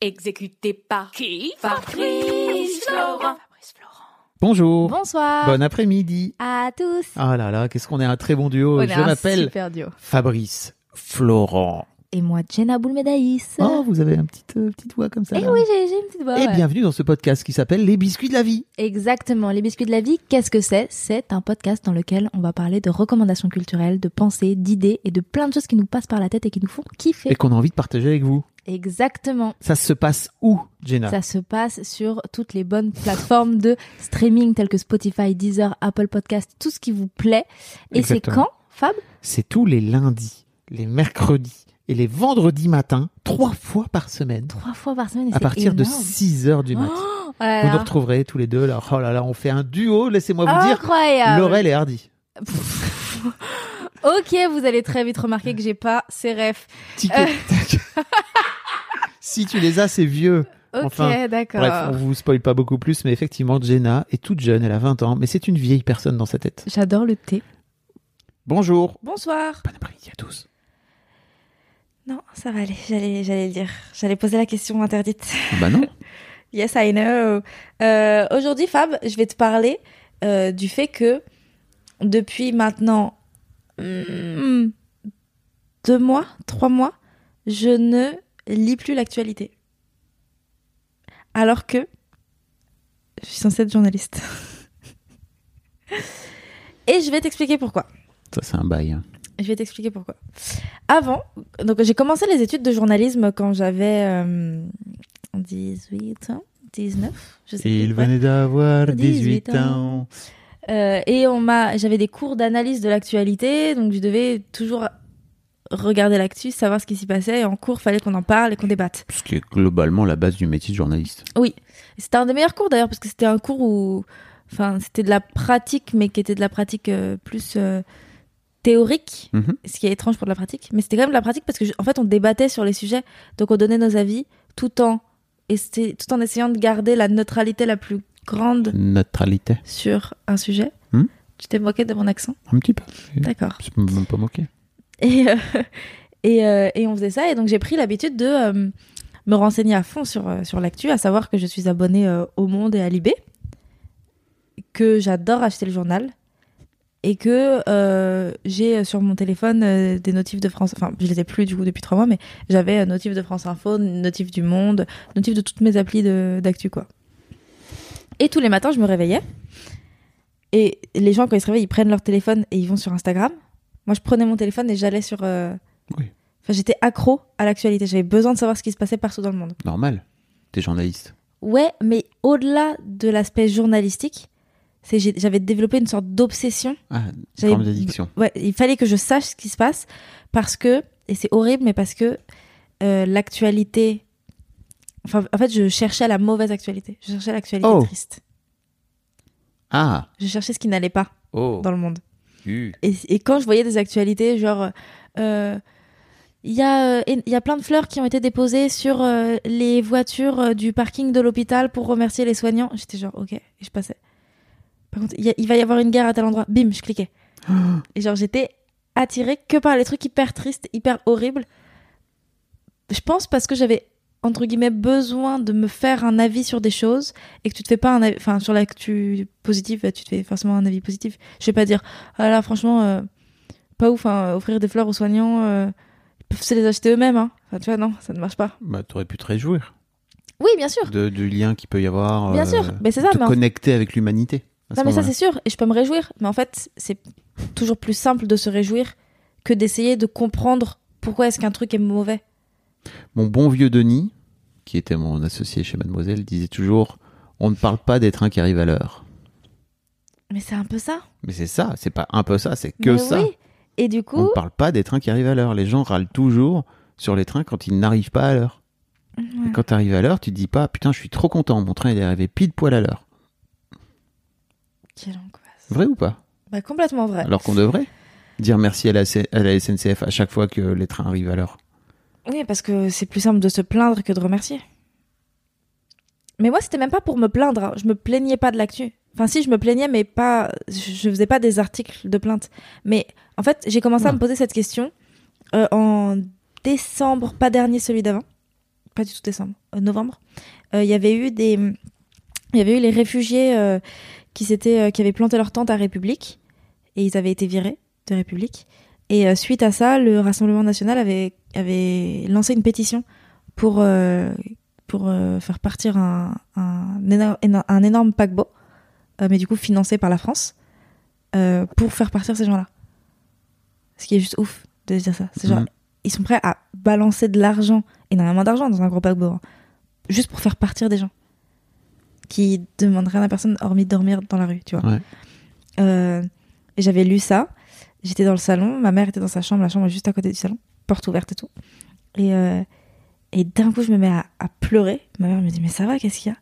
Exécuté par qui Fabrice Florent. Bonjour. Bonsoir. Bon après-midi. à tous. Ah là là, qu'est-ce qu'on est un très bon duo. On est Je un m'appelle super duo. Fabrice Florent. Et moi, Jenna Boulmedaïs. Oh, vous avez une petite, euh, petite voix comme ça. Eh oui, j'ai j'ai une petite voix. Et ouais. bienvenue dans ce podcast qui s'appelle Les biscuits de la vie. Exactement. Les biscuits de la vie, qu'est-ce que c'est? C'est un podcast dans lequel on va parler de recommandations culturelles, de pensées, d'idées et de plein de choses qui nous passent par la tête et qui nous font kiffer. Et qu'on a envie de partager avec vous. Exactement. Ça se passe où, Jenna? Ça se passe sur toutes les bonnes plateformes de streaming telles que Spotify, Deezer, Apple Podcast, tout ce qui vous plaît. Et c'est quand, Fab? C'est tous les lundis, les mercredis et les vendredis matins, trois fois par semaine, Trois fois par semaine. et à partir de énorme. 6 heures du matin. Oh là vous là. nous retrouverez tous les deux. Là. Oh là là, on fait un duo, laissez-moi vous dire. Incroyable. Laurel et Hardy. Ok, vous allez très vite remarquer que j'ai pas ces refs. Euh. si tu les as, c'est vieux. Ok, Enfin, d'accord. Bref, on vous spoil pas beaucoup plus, mais effectivement, Jenna est toute jeune, elle a 20 ans, mais c'est une vieille personne dans sa tête. J'adore le thé. Bonjour. Bonsoir. Bon après-midi à tous. Non, ça va aller. J'allais, j'allais le dire. J'allais poser la question interdite. Bah non. Yes, I know. Euh, aujourd'hui, Fab, je vais te parler euh, du fait que depuis maintenant hmm, deux mois, trois mois, je ne lis plus l'actualité. Alors que je suis censée être journaliste. Et je vais t'expliquer pourquoi. Ça, c'est un bail. hein. Je vais t'expliquer pourquoi. Avant, donc j'ai commencé les études de journalisme quand j'avais euh, 18 ans, 19, je sais plus. Il venait d'avoir 18 18 ans. ans. Euh, et on m'a, j'avais des cours d'analyse de l'actualité, donc je devais toujours regarder l'actu, savoir ce qui s'y passait. Et en cours, fallait qu'on en parle et qu'on débatte. Ce qui est globalement la base du métier de journaliste. Oui, Et c'était un des meilleurs cours d'ailleurs parce que c'était un cours où, enfin, c'était de la pratique, mais qui était de la pratique euh, plus euh, théorique. Mhm. ce qui est étrange pour de la pratique, mais c'était quand même de la pratique parce que en fait on débattait sur les sujets, donc on donnait nos avis tout en et c'était tout en essayant de garder la neutralité la plus grande Neutralité. sur un sujet. Hmm. Tu t'es moqué de mon accent, Un petit peu. d'accord. Je peux même pas moquer. Et euh, et, euh, et on faisait ça et donc j'ai pris l'habitude de euh, me renseigner à fond sur sur l'actu, à savoir que je suis abonnée au Monde et à Libé, que j'adore acheter le journal et que euh, j'ai sur mon téléphone euh, des notifs de France. Enfin, je les ai plus du coup depuis trois mois, mais j'avais euh, notifs de France Info, notifs du Monde, notifs de toutes mes applis d'actu quoi. Et tous les matins, je me réveillais. Et les gens, quand ils se réveillent, ils prennent leur téléphone et ils vont sur Instagram. Moi, je prenais mon téléphone et j'allais sur. euh, Oui. Enfin, j'étais accro à l'actualité. J'avais besoin de savoir ce qui se passait partout dans le monde. Normal. T'es journaliste. Ouais, mais au-delà de l'aspect journalistique, j'avais développé une sorte d'obsession. Ah, une forme d'addiction. Ouais, il fallait que je sache ce qui se passe parce que, et c'est horrible, mais parce que euh, l'actualité. Enfin, en fait, je cherchais la mauvaise actualité. Je cherchais l'actualité Oh. triste. Ah. Je cherchais ce qui n'allait pas Oh. dans le monde. Uh. Et, et quand je voyais des actualités, genre, euh, il y, a, euh, il y a plein de fleurs qui ont été déposées sur euh, les voitures euh, du parking de l'hôpital pour remercier les soignants, j'étais genre, ok, et je passais. Par contre, il y a- il va y avoir une guerre à tel endroit, bim, je cliquais. Et genre, j'étais attirée que par les trucs hyper tristes, hyper horribles. Je pense parce que j'avais entre guillemets besoin de me faire un avis sur des choses et que tu te fais pas un avis enfin sur l'actu positive tu te fais forcément un avis positif je vais pas dire ah là franchement euh, pas ouf hein, offrir des fleurs aux soignants euh, ils peuvent se les acheter eux-mêmes hein. enfin tu vois non ça ne marche pas Bah, t'aurais pu te réjouir oui bien sûr de, du lien qu'il peut y avoir. Bien sûr. Mais c'est ça, Te mais en- connecter avec l'humanité. Non mais ça c'est sûr et je peux me réjouir mais en fait c'est toujours plus simple de se réjouir que d'essayer de comprendre pourquoi est-ce qu'un truc est mauvais Mon bon vieux Denis, qui était mon associé chez Mademoiselle, disait toujours On ne parle pas des trains qui arrivent à l'heure. mais c'est un peu ça Mais c'est ça, c'est pas un peu ça, c'est que Mais ça. oui. et du On coup ne parle pas des trains qui arrivent à l'heure. Les gens râlent toujours sur les trains quand ils n'arrivent pas à l'heure. Ouais. Et Quand tu arrives à l'heure, tu te dis pas putain, je suis trop content, mon train il est arrivé pile poil à l'heure. Quelle angoisse. Vrai ou pas Bah, complètement vrai. Alors qu'on devrait dire merci à la, à la SNCF à chaque fois que les trains arrivent à l'heure. Oui, parce que c'est plus simple de se plaindre que de remercier. Mais moi, c'était même pas pour me plaindre. hein. Je me plaignais pas de l'actu. Enfin, si, je me plaignais, mais pas. Je faisais pas des articles de plainte. Mais en fait, j'ai commencé à Ouais. me poser cette question euh, en décembre, pas dernier, celui d'avant. Pas du tout décembre, euh, novembre. Euh, Il y avait eu des. Il y avait eu les réfugiés qui, s'étaient, euh, qui avaient planté leur tente à République et ils avaient été virés de République. Et euh, suite à ça, le Rassemblement national avait, avait lancé une pétition pour, euh, pour euh, faire partir un, un, éno- éno- un énorme paquebot, euh, mais du coup financé par la France, pour faire partir ces gens-là. Ce qui est juste ouf de dire ça. C'est genre, Mhm. ils sont prêts à balancer de l'argent, énormément d'argent dans un gros paquebot, hein, juste pour faire partir des gens qui demandent rien à personne hormis dormir dans la rue, tu vois. Ouais. Euh, et j'avais lu ça. J'étais dans le salon, ma mère était dans sa chambre, la chambre est juste à côté du salon, porte ouverte et tout. Et, euh, et d'un coup, je me mets à, à pleurer. Ma mère me dit Mais ça va, qu'est-ce qu'il y a?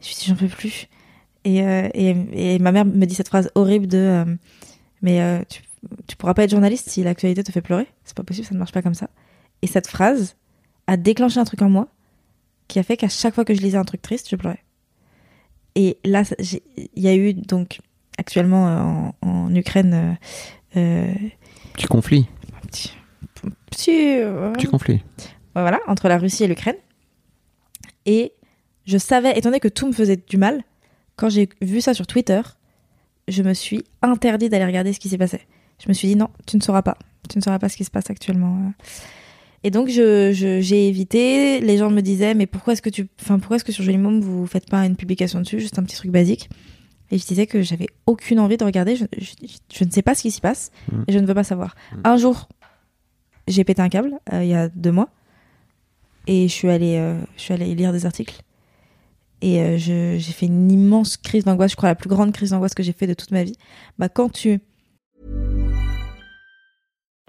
Je lui dis J'en peux plus. Et, euh, et, et ma mère me dit cette phrase horrible de Mais tu, tu pourras pas être journaliste si l'actualité te fait pleurer. C'est pas possible, ça ne marche pas comme ça. Et cette phrase a déclenché un truc en moi qui a fait qu'à chaque fois que je lisais un truc triste, je pleurais. Et là, il y a eu donc actuellement euh, en, en Ukraine euh, euh, Tu conflits. un petit, petit, euh, Tu conflits. Ouais, voilà, entre la Russie et l'Ukraine. Et je savais, étant donné que tout me faisait du mal, quand j'ai vu ça sur Twitter, je me suis interdit d'aller regarder ce qui s'est passé. Je me suis dit non, tu ne sauras pas. Tu ne sauras pas ce qui se passe actuellement. Et donc je, je- j'ai évité. Les gens me disaient mais pourquoi est-ce que tu, enfin pourquoi est-ce que sur Joli Môme vous faites pas une publication dessus, juste un petit truc basique? Et je disais que j'avais aucune envie de regarder. Je, je- je ne sais pas ce qui s'y passe Mm. et je ne veux pas savoir. Mm. Un jour, j'ai pété un câble euh, il y a deux mois et je suis allée, euh, je suis allée lire des articles et euh, je- j'ai fait une immense crise d'angoisse. Je crois la plus grande crise d'angoisse que j'ai fait de toute ma vie. Bah quand tu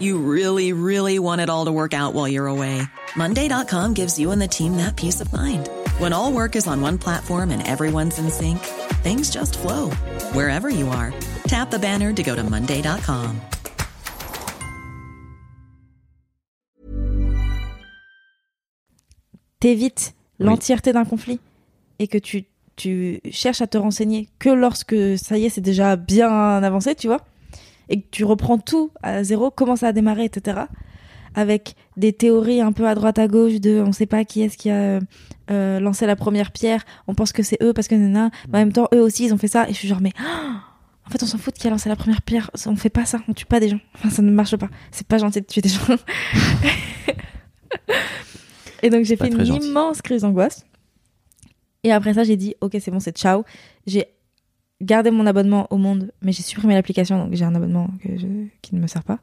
You really, really want it all to work out while you're away. Monday.com gives you and the team that peace of mind. When all work is on one platform and everyone's in sync, things just flow wherever you are. Tap the banner to go to Monday.com. t'évites Oui. l'entièreté d'un conflit et que tu, tu cherches à te renseigner que lorsque ça y est, c'est déjà bien avancé, tu vois, et que tu reprends tout à zéro, comment ça a démarré, etc. Avec des théories un peu à droite à gauche de on sait pas qui est-ce qui a euh, lancé la première pierre, on pense que c'est eux parce que nana, mais en même temps eux aussi ils ont fait ça et je suis genre mais en fait on s'en fout de qui a lancé la première pierre, on fait pas ça, on tue pas des gens, enfin ça ne marche pas, c'est pas gentil de tuer des gens. et donc j'ai fait une gentil. immense crise d'angoisse. Et après ça, j'ai dit, ok, c'est bon, c'est ciao. J'ai gardé mon abonnement au monde, mais j'ai supprimé l'application, donc j'ai un abonnement que je- qui ne me sert pas.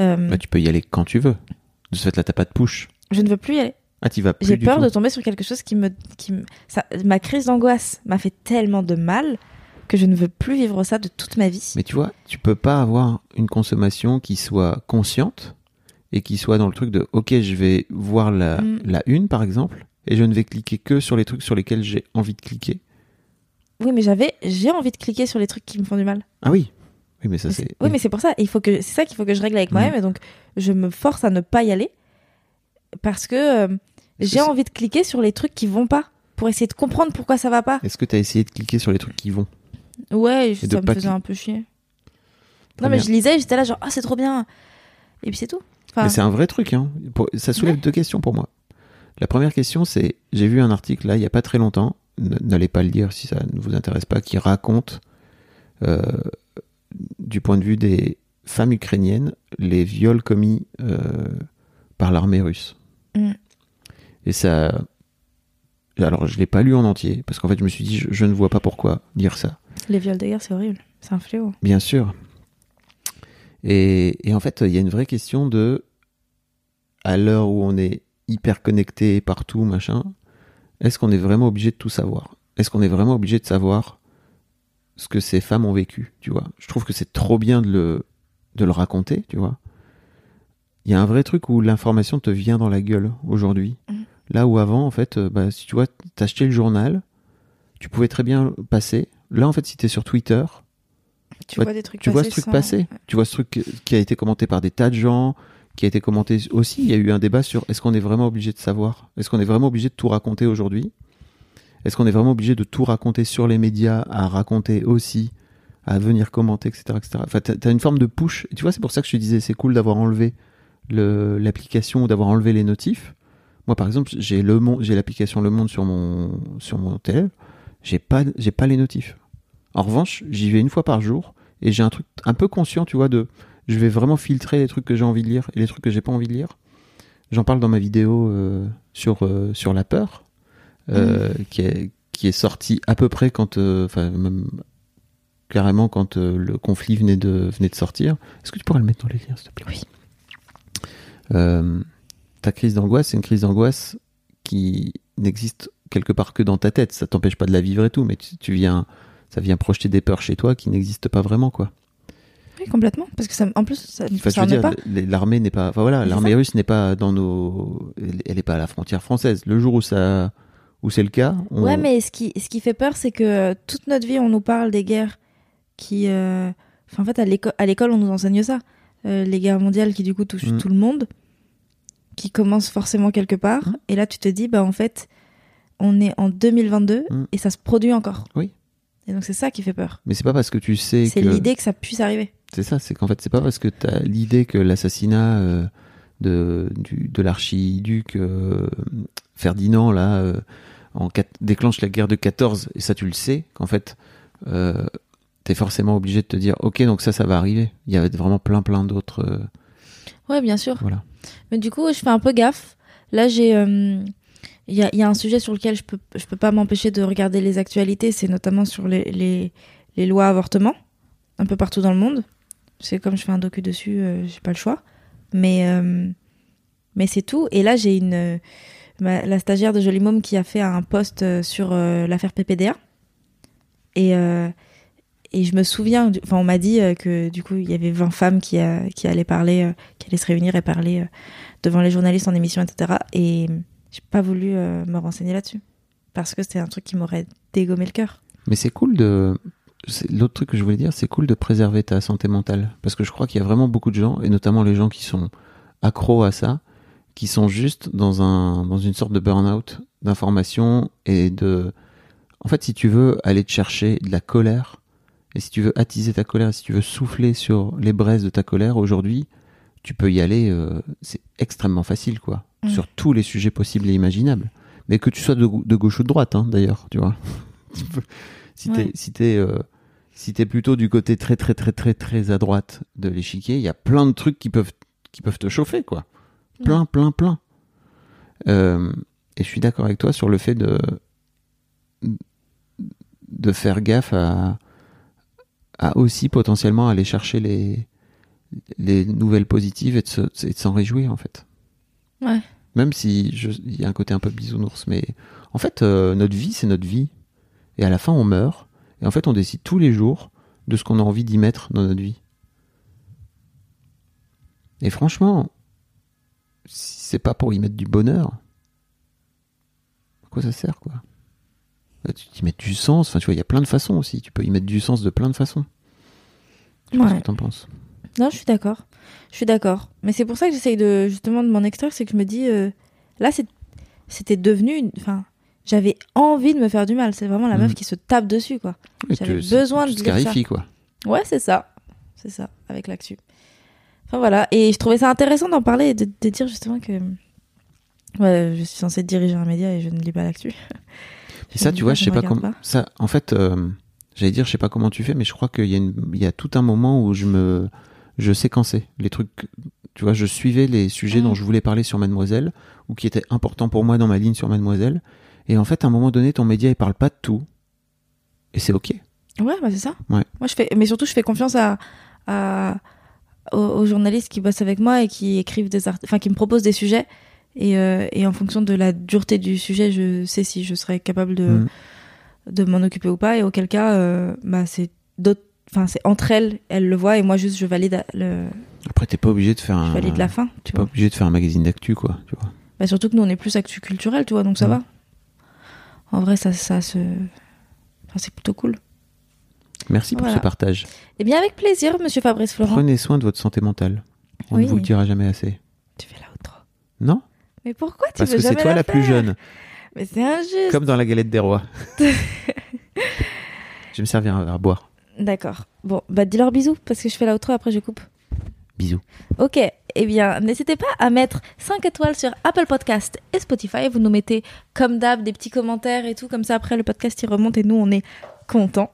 Euh, Bah, tu peux y aller quand tu veux. De ce fait, là, t'as pas de push. je ne veux plus y aller. Ah, t'y vas plus J'ai peur tout. de tomber sur quelque chose qui me, qui me, ça, ma crise d'angoisse m'a fait tellement de mal que je ne veux plus vivre ça de toute ma vie. Mais tu vois, tu peux pas avoir une consommation qui soit consciente et qui soit dans le truc de OK, je vais voir la, Mm. la une par exemple et je ne vais cliquer que sur les trucs sur lesquels j'ai envie de cliquer. Oui, mais j'avais, j'ai envie de cliquer sur les trucs qui me font du mal. Ah oui. Oui, mais ça c'est Oui, mais c'est pour ça. Il faut que c'est ça qu'il faut que je règle avec moi-même. Et donc, je me force à ne pas y aller parce que euh, j'ai envie de cliquer sur les trucs qui vont pas pour essayer de comprendre pourquoi ça va pas. Est-ce que tu as essayé de cliquer sur les trucs qui vont? Ouais, Et ça me faisait un peu chier. Très non, mais bien. je lisais, j'étais là genre ah c'est trop bien. Et puis c'est tout. Enfin, Mais c'est un vrai truc. Hein. Ça soulève Ouais. deux questions pour moi. La première question, c'est j'ai vu un article là, il y a pas très longtemps, n'allez pas le lire si ça ne vous intéresse pas, qui raconte euh, du point de vue des femmes ukrainiennes les viols commis euh, par l'armée russe. Mm. Et ça. Alors, je l'ai pas lu en entier, parce qu'en fait, je me suis dit, je, je ne vois pas pourquoi lire ça. Les viols de guerre, c'est horrible. C'est un fléau. Bien sûr. Et, et en fait, il y a une vraie question de, à l'heure où on est hyper connecté partout, machin, est-ce qu'on est vraiment obligé de tout savoir? Est-ce qu'on est vraiment obligé de savoir ce que ces femmes ont vécu, tu vois? Je trouve que c'est trop bien de le, de le raconter, tu vois. Il y a un vrai truc où l'information te vient dans la gueule aujourd'hui. Mhm. Là où avant, en fait, euh, bah, si tu vois, t'achetais le journal, tu pouvais très bien passer. Là, en fait, si t'es sur Twitter, Tu vois des trucs tu vois ce truc sans- passer. Ouais. Tu vois ce truc qui a été commenté par des tas de gens, qui a été commenté aussi. Il y a eu un débat sur est-ce qu'on est vraiment obligé de savoir Est-ce qu'on est vraiment obligé de tout raconter aujourd'hui? Est-ce qu'on est vraiment obligé de tout raconter sur les médias, à raconter aussi, à venir commenter, etc. etc. Enfin, t'as une forme de push. Tu vois, c'est pour ça que je te disais, c'est cool d'avoir enlevé le- l'application ou d'avoir enlevé les notifs. Moi, par exemple, j'ai le j'ai l'application Le Monde sur mon sur mon téléphone. J'ai pas j'ai pas les notifs. En revanche, j'y vais une fois par jour et j'ai un truc un peu conscient, tu vois, de je vais vraiment filtrer les trucs que j'ai envie de lire et les trucs que j'ai pas envie de lire. J'en parle dans ma vidéo euh, sur euh, sur la peur, euh, qui est qui est sortie à peu près quand, enfin même carrément quand le conflit venait de venait de sortir. Est-ce que tu pourrais le mettre dans les liens, s'il te plaît? Oui. Ta crise d'angoisse, c'est une crise d'angoisse qui n'existe quelque part que dans ta tête. Ça t'empêche pas de la vivre et tout, mais tu, tu viens, ça vient projeter des peurs chez toi qui n'existent pas vraiment, quoi. Oui, complètement. Parce que ça, en plus, ça ne Enfin, dire, pas. l'armée n'est pas, enfin voilà, l'armée russe n'est pas dans nos, elle- n'est pas à la frontière française. Le jour où ça, où c'est le cas, on- Ouais, mais ce qui, ce qui fait peur, c'est que toute notre vie, on nous parle des guerres qui. euh, Enfin, en fait, à l'éco- à l'école, on nous enseigne ça. Euh, les guerres mondiales qui, du coup, touchent Mm. tout le monde, qui commencent forcément quelque part. Mm. Et là, tu te dis, bah, en fait, on est en 2022 Mm. et ça se produit encore. Oui. Et donc, c'est ça qui fait peur. mais c'est pas parce que tu sais C'est que, l'idée que ça puisse arriver. C'est ça, c'est qu'en fait, c'est pas parce que tu as l'idée que l'assassinat euh, de, du, de l'archiduc euh, Ferdinand, là, euh, en déclenche la guerre de 14, et ça, tu le sais, qu'en fait, euh, t'es forcément obligé de te dire, ok, donc ça, ça va arriver. Il y avait vraiment plein, plein d'autres. Ouais, bien sûr. Voilà. Mais du coup, je fais un peu gaffe. Là, j'ai. Il y, a, y a un sujet sur lequel je peux, je peux pas m'empêcher de regarder les actualités, c'est notamment sur les, les, les lois avortement, un peu partout dans le monde. C'est comme je fais un docu dessus, euh, j'ai pas le choix. Mais, euh, mais c'est tout. Et là, j'ai une. euh, la stagiaire de Jolie Môme qui a fait un post euh, sur l'affaire PPDA. Et, et je me souviens, enfin, on m'a dit que du coup, il y avait 20 femmes qui, euh, qui allaient parler, qui se réunir et parler devant les journalistes en émission, etc. Et j'ai pas voulu me renseigner là-dessus. Parce que c'était un truc qui m'aurait dégommé le cœur. Mais c'est cool de. L'autre truc que je voulais dire, c'est cool de préserver ta santé mentale. Parce que je crois qu'il y a vraiment beaucoup de gens, et notamment les gens qui sont accros à ça, qui sont juste dans, un, dans une sorte de burn-out d'information et de. En fait, si tu veux aller te chercher de la colère, et si tu veux attiser ta colère, si tu veux souffler sur les braises de ta colère, aujourd'hui, tu peux y aller, euh, c'est extrêmement facile, quoi. Mm. Sur tous les sujets possibles et imaginables. Mais que tu sois de, de gauche ou de droite, hein, d'ailleurs, tu vois. Si t'es Ouais. si t'es euh, si t'es plutôt du côté très très très très très à droite de l'échiquier, il y a plein de trucs qui peuvent qui peuvent te chauffer quoi. Plein plein plein. Euh, et je suis d'accord avec toi sur le fait de de faire gaffe à à aussi potentiellement aller chercher les les nouvelles positives et de se- s'en réjouir en fait. Ouais. Même si je- il y a un côté un peu bisounours, mais en fait, euh, notre vie, c'est notre vie. Et à la fin, on meurt. Et en fait, on décide tous les jours de ce qu'on a envie d'y mettre dans notre vie. Et franchement, si c'est pas pour y mettre du bonheur, à quoi ça sert, quoi? Là, Tu y mettre du sens, enfin, tu vois, il y a plein de façons aussi. Tu peux y mettre du sens de plein de façons. Je Ouais. que t'en penses. Non, je suis d'accord. Je suis d'accord. Mais c'est pour ça que j'essaye de justement de m'en extraire, c'est que je me dis euh, là c'était devenu une enfin j'avais envie de me faire du mal, c'est vraiment la meuf qui se tape dessus quoi. J'avais besoin de dire ça. quoi. Ouais, c'est ça. C'est ça avec l'actu. Enfin voilà, et je trouvais ça intéressant d'en parler et de, de dire justement que ouais, je suis censée diriger un média et je ne lis pas l'actu. Et ça, tu vois, je sais pas comment. Ça, en fait, euh, j'allais dire, je sais pas comment tu fais, mais je crois qu'il y, a une- il y a tout un moment où je me, je séquençais les trucs tu vois, je suivais les sujets Mm. dont je voulais parler sur Mademoiselle ou qui étaient importants pour moi dans ma ligne sur Mademoiselle. Et en fait, à un moment donné, ton média, il parle pas de tout. Et c'est OK. Ouais, bah c'est ça. Ouais. Moi, je fais, mais surtout, je fais confiance à, à- aux, aux journalistes qui bossent avec moi et qui écrivent des articles, enfin, qui me proposent des sujets. Et, euh, et en fonction de la dureté du sujet, je sais si je serai capable de, Mm. de m'en occuper ou pas. Et auquel cas, euh, bah, c'est d'autres, enfin, c'est entre elles, elles le voient et moi, juste, je valide le, Après, t'es pas obligé de faire je un. valide la fin, T'es pas vois. obligé de faire un magazine d'actu, quoi. Tu vois. Bah, surtout que nous, on est plus actu culturel, tu vois, donc ça Mm. va. En vrai, ça, ça se, enfin, c'est plutôt cool. Merci pour ce partage. Eh bien, avec plaisir, monsieur Fabrice Florent. Prenez soin de votre santé mentale. On Oui. ne vous le dira jamais assez. Tu fais la outro. Non? Mais pourquoi tu Parce veux que c'est toi la la plus jeune. Mais c'est injuste. Comme dans la galette des rois. Je vais me servir un verre à boire. D'accord. Bon, bah dis-leur bisous parce que je fais la outro après je coupe. Bisous. Ok, eh bien, n'hésitez pas à mettre 5 étoiles sur Apple Podcast et Spotify. Vous nous mettez, comme d'hab, des petits commentaires et tout. Comme ça, après, le podcast, il remonte et nous, on est contents.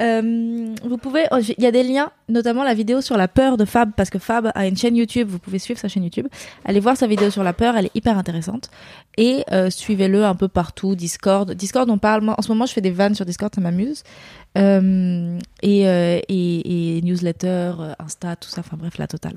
Euh, vous pouvez, oh, il y a des liens, notamment la vidéo sur la peur de Fab, parce que Fab a une chaîne YouTube. Vous pouvez suivre sa chaîne YouTube. Allez voir sa vidéo sur la peur, elle est hyper intéressante. Et euh, suivez-le un peu partout. Discord, Discord, on parle. Moi, en ce moment, je fais des vannes sur Discord, ça m'amuse. Euh, et, et, et newsletter, Insta, tout ça. Enfin bref, la totale.